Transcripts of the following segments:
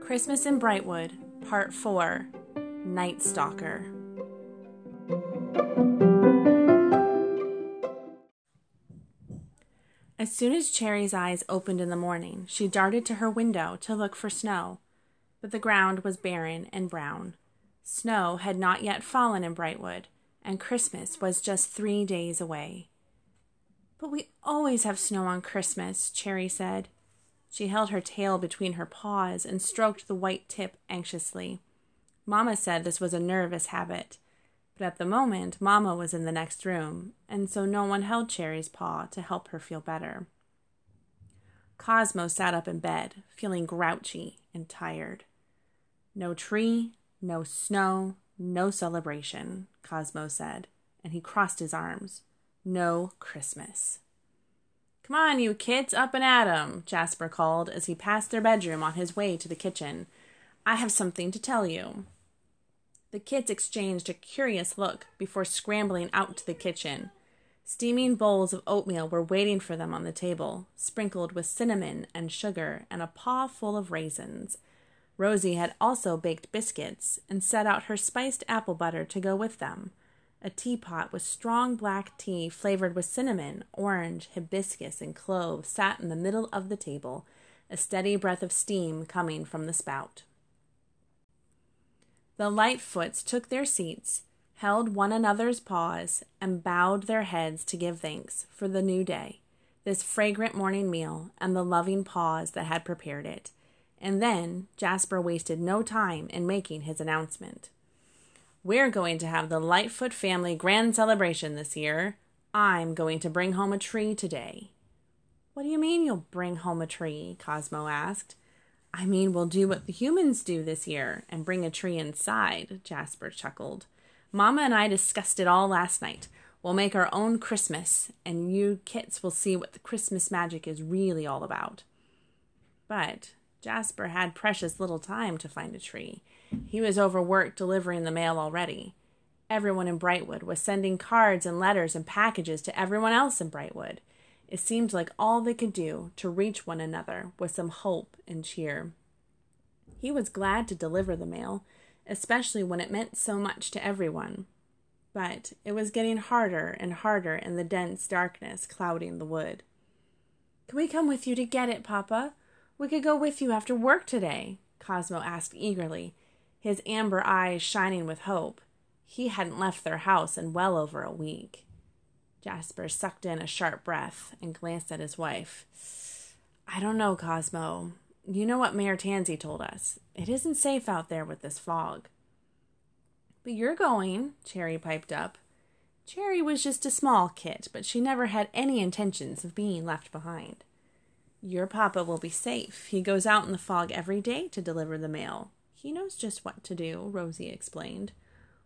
Christmas in Brightwood, Part 4 Night Stalker. As soon as Cherry's eyes opened in the morning, she darted to her window to look for snow. But the ground was barren and brown. Snow had not yet fallen in Brightwood, and Christmas was just three days away. But we always have snow on Christmas, Cherry said. She held her tail between her paws and stroked the white tip anxiously. Mamma said this was a nervous habit, but at the moment Mamma was in the next room, and so no one held Cherry's paw to help her feel better. Cosmo sat up in bed, feeling grouchy and tired. No tree, no snow, no celebration, Cosmo said, and he crossed his arms. No Christmas. Come on, you kids, up and at 'em, Jasper called as he passed their bedroom on his way to the kitchen. I have something to tell you. The kids exchanged a curious look before scrambling out to the kitchen. Steaming bowls of oatmeal were waiting for them on the table, sprinkled with cinnamon and sugar and a paw full of raisins. Rosie had also baked biscuits and set out her spiced apple butter to go with them. A teapot with strong black tea flavored with cinnamon, orange, hibiscus, and clove sat in the middle of the table, a steady breath of steam coming from the spout. The Lightfoots took their seats, held one another's paws, and bowed their heads to give thanks for the new day, this fragrant morning meal, and the loving paws that had prepared it. And then Jasper wasted no time in making his announcement. We're going to have the Lightfoot family grand celebration this year. I'm going to bring home a tree today. What do you mean you'll bring home a tree? Cosmo asked. I mean, we'll do what the humans do this year and bring a tree inside, Jasper chuckled. Mama and I discussed it all last night. We'll make our own Christmas, and you kits will see what the Christmas magic is really all about. But Jasper had precious little time to find a tree. He was overworked delivering the mail already. Everyone in Brightwood was sending cards and letters and packages to everyone else in Brightwood. It seemed like all they could do to reach one another was some hope and cheer. He was glad to deliver the mail, especially when it meant so much to everyone. But it was getting harder and harder in the dense darkness clouding the wood. Can we come with you to get it, Papa? We could go with you after work today, Cosmo asked eagerly, his amber eyes shining with hope. He hadn't left their house in well over a week. Jasper sucked in a sharp breath and glanced at his wife. I don't know, Cosmo. You know what Mayor Tansy told us. It isn't safe out there with this fog. But you're going, Cherry piped up. Cherry was just a small kit, but she never had any intentions of being left behind. Your papa will be safe. He goes out in the fog every day to deliver the mail. He knows just what to do, Rosie explained.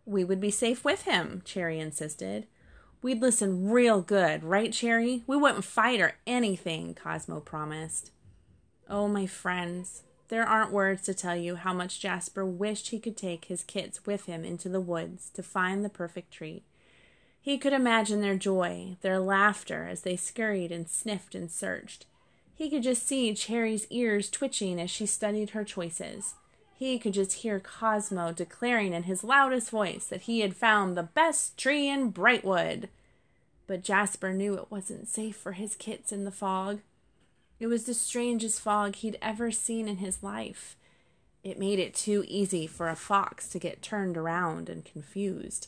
We would be safe with him, Cherry insisted. We'd listen real good, right, Cherry? We wouldn't fight or anything, Cosmo promised. Oh, my friends, there aren't words to tell you how much Jasper wished he could take his kits with him into the woods to find the perfect tree. He could imagine their joy, their laughter as they scurried and sniffed and searched. He could just see Cherry's ears twitching as she studied her choices. He could just hear Cosmo declaring in his loudest voice that he had found the best tree in Brightwood. But Jasper knew it wasn't safe for his kits in the fog. It was the strangest fog he'd ever seen in his life. It made it too easy for a fox to get turned around and confused,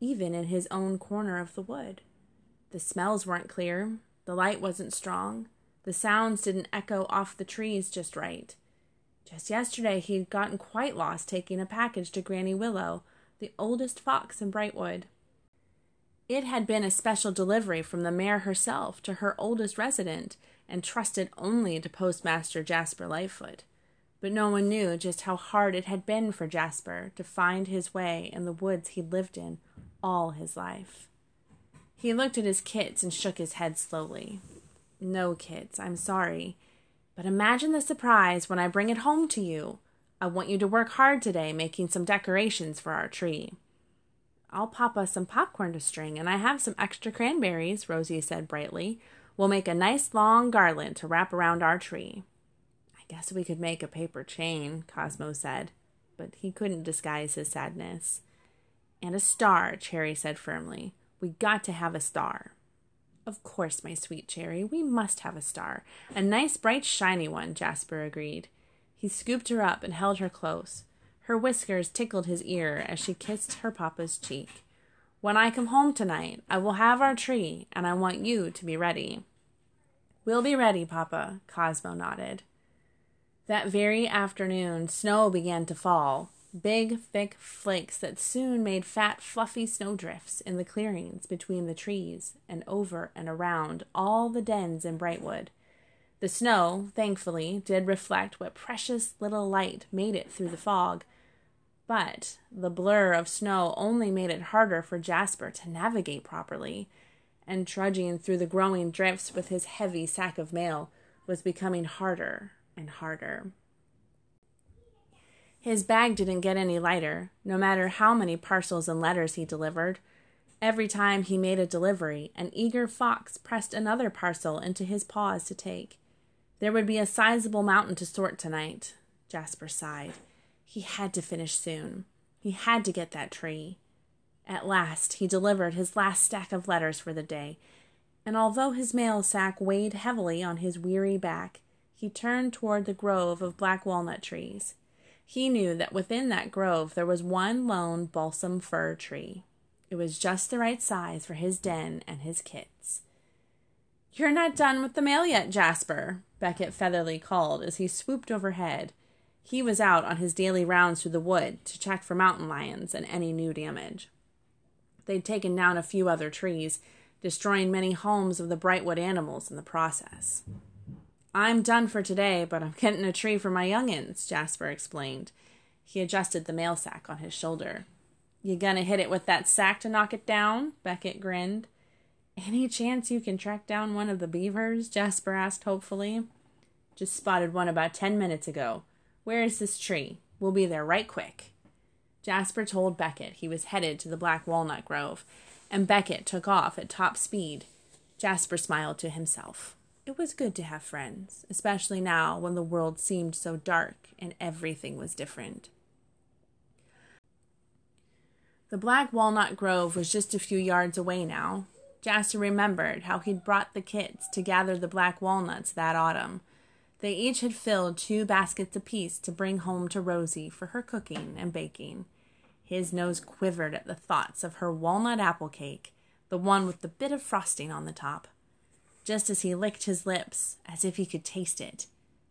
even in his own corner of the wood. The smells weren't clear, the light wasn't strong, the sounds didn't echo off the trees just right. Just yesterday he'd gotten quite lost taking a package to Granny Willow, the oldest fox in Brightwood. It had been a special delivery from the mayor herself to her oldest resident, and trusted only to Postmaster Jasper Lightfoot. But no one knew just how hard it had been for Jasper to find his way in the woods he'd lived in all his life. He looked at his kits and shook his head slowly. No, kits, I'm sorry. But imagine the surprise when I bring it home to you. I want you to work hard today making some decorations for our tree. I'll pop us some popcorn to string, and I have some extra cranberries, Rosie said brightly. We'll make a nice long garland to wrap around our tree. I guess we could make a paper chain, Cosmo said, but he couldn't disguise his sadness. And a star, Cherry said firmly. We got to have a star. Of course, my sweet Cherry, we must have a star. A nice, bright, shiny one, Jasper agreed. He scooped her up and held her close. Her whiskers tickled his ear as she kissed her papa's cheek. When I come home tonight, I will have our tree, and I want you to be ready. We'll be ready, Papa, Cosmo nodded. That very afternoon, snow began to fall, big, thick flakes that soon made fat, fluffy snowdrifts in the clearings between the trees and over and around all the dens in Brightwood. The snow, thankfully, did reflect what precious little light made it through the fog, but the blur of snow only made it harder for Jasper to navigate properly, and trudging through the growing drifts with his heavy sack of mail was becoming harder and harder. His bag didn't get any lighter, no matter how many parcels and letters he delivered. Every time he made a delivery, an eager fox pressed another parcel into his paws to take. There would be a sizable mountain to sort tonight. Jasper sighed. He had to finish soon. He had to get that tree. At last, he delivered his last stack of letters for the day, and although his mail sack weighed heavily on his weary back, he turned toward the grove of black walnut trees. He knew that within that grove there was one lone balsam fir tree. It was just the right size for his den and his kits. You're not done with the mail yet, Jasper, Beckett Featherly called as he swooped overhead. He was out on his daily rounds through the wood to check for mountain lions and any new damage. They'd taken down a few other trees, destroying many homes of the Brightwood animals in the process. I'm done for today, but I'm getting a tree for my young'uns, Jasper explained. He adjusted the mail sack on his shoulder. You gonna hit it with that sack to knock it down? Beckett grinned. Any chance you can track down one of the beavers? Jasper asked hopefully. Just spotted one about ten minutes ago. Where is this tree? We'll be there right quick. Jasper told Beckett he was headed to the Black Walnut Grove, and Beckett took off at top speed. Jasper smiled to himself. It was good to have friends, especially now when the world seemed so dark and everything was different. The Black Walnut Grove was just a few yards away now. Jasper remembered how he'd brought the kids to gather the black walnuts that autumn. They each had filled two baskets apiece to bring home to Rosie for her cooking and baking. His nose quivered at the thoughts of her walnut apple cake, the one with the bit of frosting on the top. Just as he licked his lips, as if he could taste it,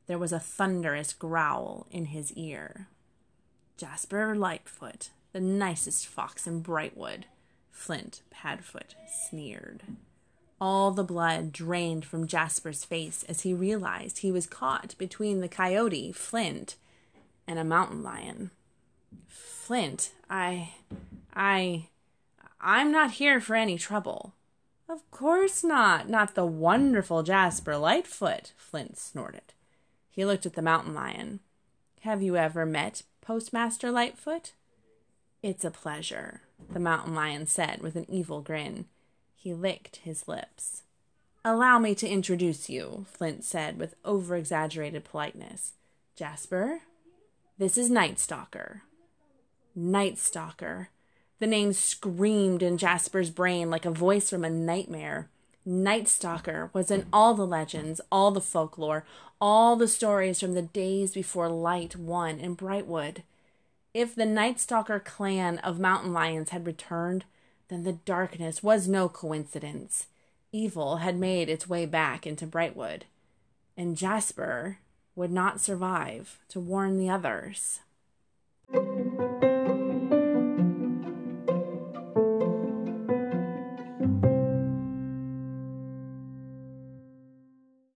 there was a thunderous growl in his ear. Jasper Lightfoot, the nicest fox in Brightwood, Flint Padfoot sneered. All the blood drained from Jasper's face as he realized he was caught between the coyote, Flint, and a mountain lion. Flint, I. I. I'm not here for any trouble. Of course not. Not the wonderful Jasper Lightfoot, Flint snorted. He looked at the mountain lion. Have you ever met Postmaster Lightfoot? It's a pleasure, the mountain lion said with an evil grin. He licked his lips. Allow me to introduce you, Flint said with over exaggerated politeness. Jasper, this is Night Stalker. Night Stalker. The name screamed in Jasper's brain like a voice from a nightmare. Night Stalker was in all the legends, all the folklore, all the stories from the days before light won in Brightwood. If the Night Stalker clan of mountain lions had returned, then the darkness was no coincidence. Evil had made its way back into Brightwood, and Jasper would not survive to warn the others.